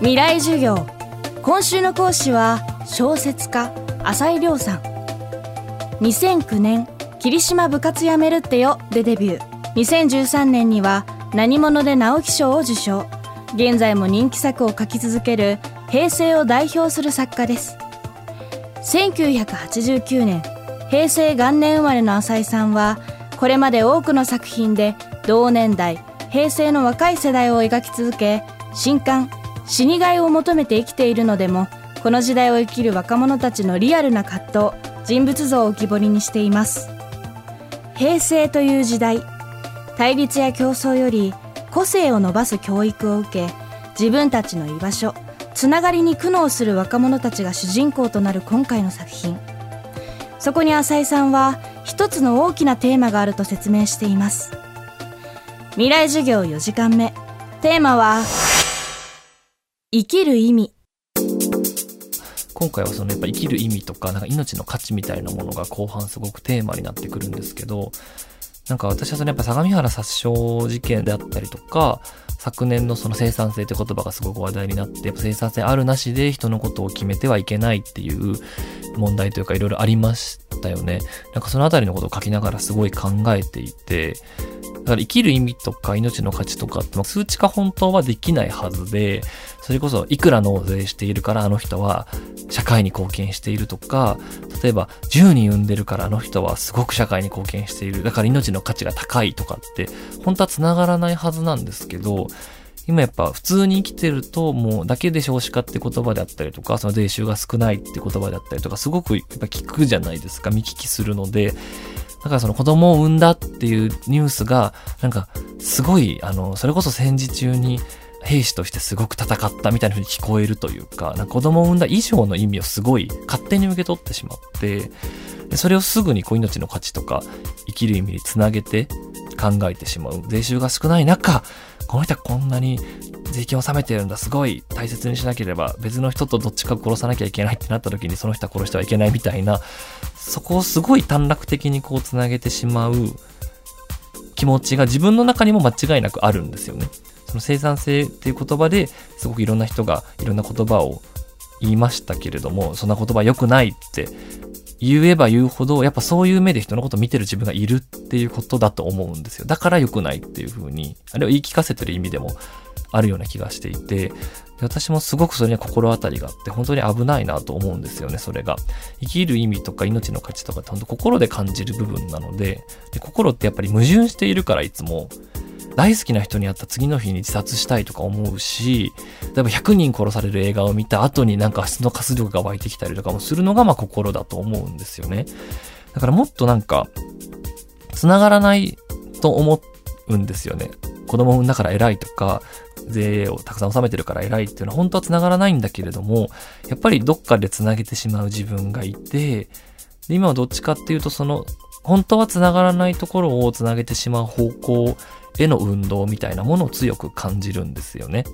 未来授業。今週の講師は小説家浅井亮さん。2009年霧島部活やめるってよでデビュー。2013年には何者で直木賞を受賞。現在も人気作を書き続ける平成を代表する作家です。1989年平成元年生まれの浅井さんはこれまで多くの作品で同年代平成の若い世代を描き続け新刊死にがいを求めて生きているのでもこの時代を生きる若者たちのリアルな葛藤人物像を浮き彫りにしています。平成という時代対立や競争より個性を伸ばす教育を受け自分たちの居場所つながりに苦悩する若者たちが主人公となる今回の作品。そこに浅井さんは一つの大きなテーマがあると説明しています。未来授業4時間目。テーマは生きる意味今回はそのやっぱ生きる意味とかなんか命の価値みたいなものが後半すごくテーマになってくるんですけどなんか私はそのやっぱ相模原殺傷事件であったりとか昨年のその生産性って言葉がすごく話題になって、やっぱ生産性あるなしで人のことを決めてはいけないっていう問題というかいろいろありましたよね。なんかそのあたりのことを書きながらすごい考えていて、だから生きる意味とか命の価値とかって数値化本当はできないはずで、それこそいくら納税しているからあの人は社会に貢献しているとか、例えば10人産んでるからあの人はすごく社会に貢献している。だから命の価値が高いとかって、本当は繋がらないはずなんですけど、今やっぱ普通に生きてるともうだけで少子化って言葉であったりとか、その税収が少ないって言葉であったりとか、すごくやっぱ聞くじゃないですか。見聞きするので、だからその子供を産んだっていうニュースが、なんかすごい、あの、それこそ戦時中に兵士としてすごく戦ったみたいな風に聞こえるというか、なんか子供を産んだ以上の意味をすごい勝手に受け取ってしまって、それをすぐにこう命の価値とか生きる意味につなげて考えてしまう。税収が少ない中、この人はこんなに税金を納めてるんだ、すごい大切にしなければ、別の人とどっちか殺さなきゃいけないってなった時にその人は殺してはいけないみたいな、そこをすごい短絡的にこうつなげてしまう気持ちが自分の中にも間違いなくあるんですよね。その生産性っていう言葉ですごくいろんな人がいろんな言葉を言いましたけれども、そんな言葉良くないって言えば言うほど、やっぱそういう目で人のこと見てる自分がいるっていうことだと思うんですよ。だから良くないっていうふうに、あれを言い聞かせてる意味でもあるような気がしていて、私もすごくそれには心当たりがあって、本当に危ないなと思うんですよね、それが。生きる意味とか命の価値とかって本当心で感じる部分なのでで、心ってやっぱり矛盾しているからいつも、大好きな人に会った次の日に自殺したいとか思うし、例えば100人殺される映画を見た後になんか質の活力が湧いてきたりとかもするのがまあ心だと思うんですよね。だからもっとなんか、繋がらないと思うんですよね。子供産んだから偉いとか、税をたくさん納めてるから偉いっていうのは本当は繋がらないんだけれども、やっぱりどっかで繋げてしまう自分がいて、今はどっちかっていうとその、本当は繋がらないところを繋げてしまう方向への運動みたいなものを強く感じるんですよね。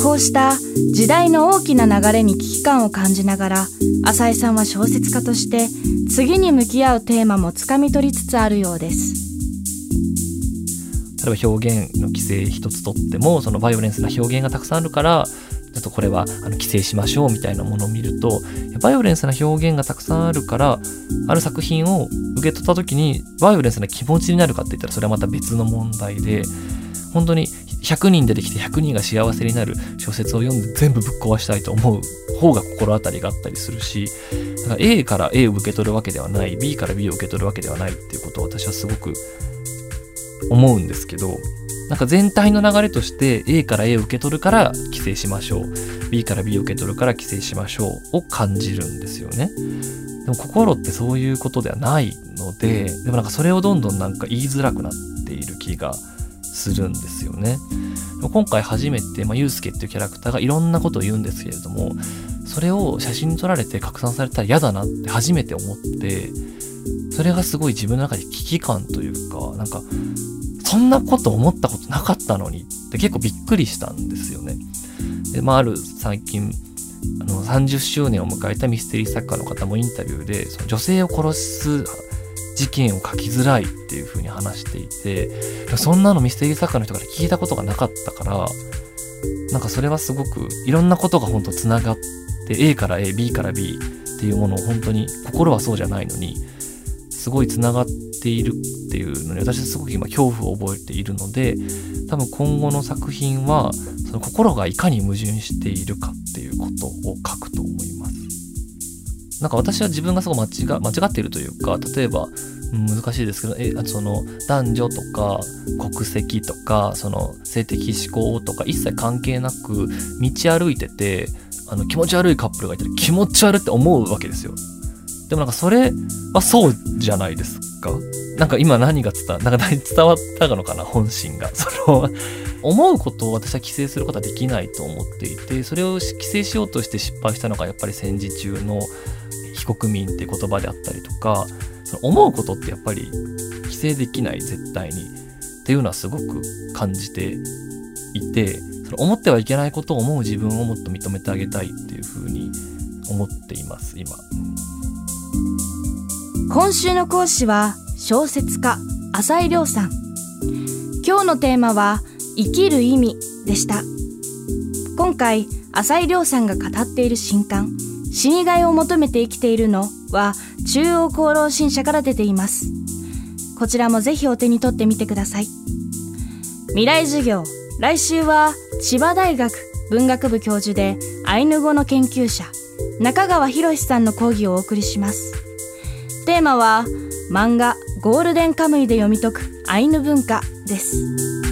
こうした時代の大きな流れに危機感を感じながら浅井さんは小説家として次に向き合うテーマもつかみ取りつつあるようです例えば表現の規制一つとってもそのバイオレンスな表現がたくさんあるからだとこれはあの規制しましょうみたいなものを見るとバイオレンスな表現がたくさんあるからある作品を受け取った時にバイオレンスな気持ちになるかって言ったらそれはまた別の問題で本当に100人出てきて100人が幸せになる小説を読んで全部ぶっ壊したいと思う方が心当たりがあったりするしだから A から A を受け取るわけではない B から B を受け取るわけではないっていうことを私はすごく思うんですけどなんか全体の流れとして A から A を受け取るから規制しましょう B から B を受け取るから規制しましょうを感じるんですよねでも心ってそういうことではないのででもなんかそれをどんどんなんか言いづらくなっている気がするんですよね。今回初めて、まあ、ゆうすけっていうキャラクターがいろんなことを言うんですけれども、それを写真撮られて拡散されたら嫌だなって初めて思って、それがすごい自分の中で危機感というか、なんか、そんなこと思ったことなかったのにって結構びっくりしたんですよね。で、まあ、ある最近、あの、30周年を迎えたミステリー作家の方もインタビューで、その女性を殺す事件を書きづらいっていうふうに話していてそんなのミステリー作家の人から聞いたことがなかったからなんかそれはすごくいろんなことが本当つながっで A から AB から B っていうものを本当に心はそうじゃないのにすごいつながっているっていうのに私はすごく今恐怖を覚えているので多分今後の作品はその心がいかに矛盾しているかっていうことを書くと。なんか私は自分がすごい間違間違っているというか例えば難しいですけどえその男女とか国籍とかその性的思考とか一切関係なく道歩いててあの気持ち悪いカップルがいたら気持ち悪いって思うわけですよ。でもなんかそれはそうじゃないですか。なんか今何が伝わ、なんか伝わったのかな、本心が。その、思うことを私は規制することはできないと思っていて、それを規制しようとして失敗したのがやっぱり戦時中の非国民って言葉であったりとか、その思うことってやっぱり規制できない絶対にっていうのはすごく感じていて、その思ってはいけないことを思う自分をもっと認めてあげたいっていうふうに思っています、今。今週の講師は小説家浅井亮さん。今日のテーマは生きる意味でした。今回浅井亮さんが語っている新刊死にがいを求めて生きているのは中央厚労新社から出ています。こちらもぜひお手に取ってみてください。未来授業。来週は千葉大学文学部教授でアイヌ語の研究者中川博さんの講義をお送りします。テーマは漫画。ゴールデンカムイで読み解くアイヌ文化です。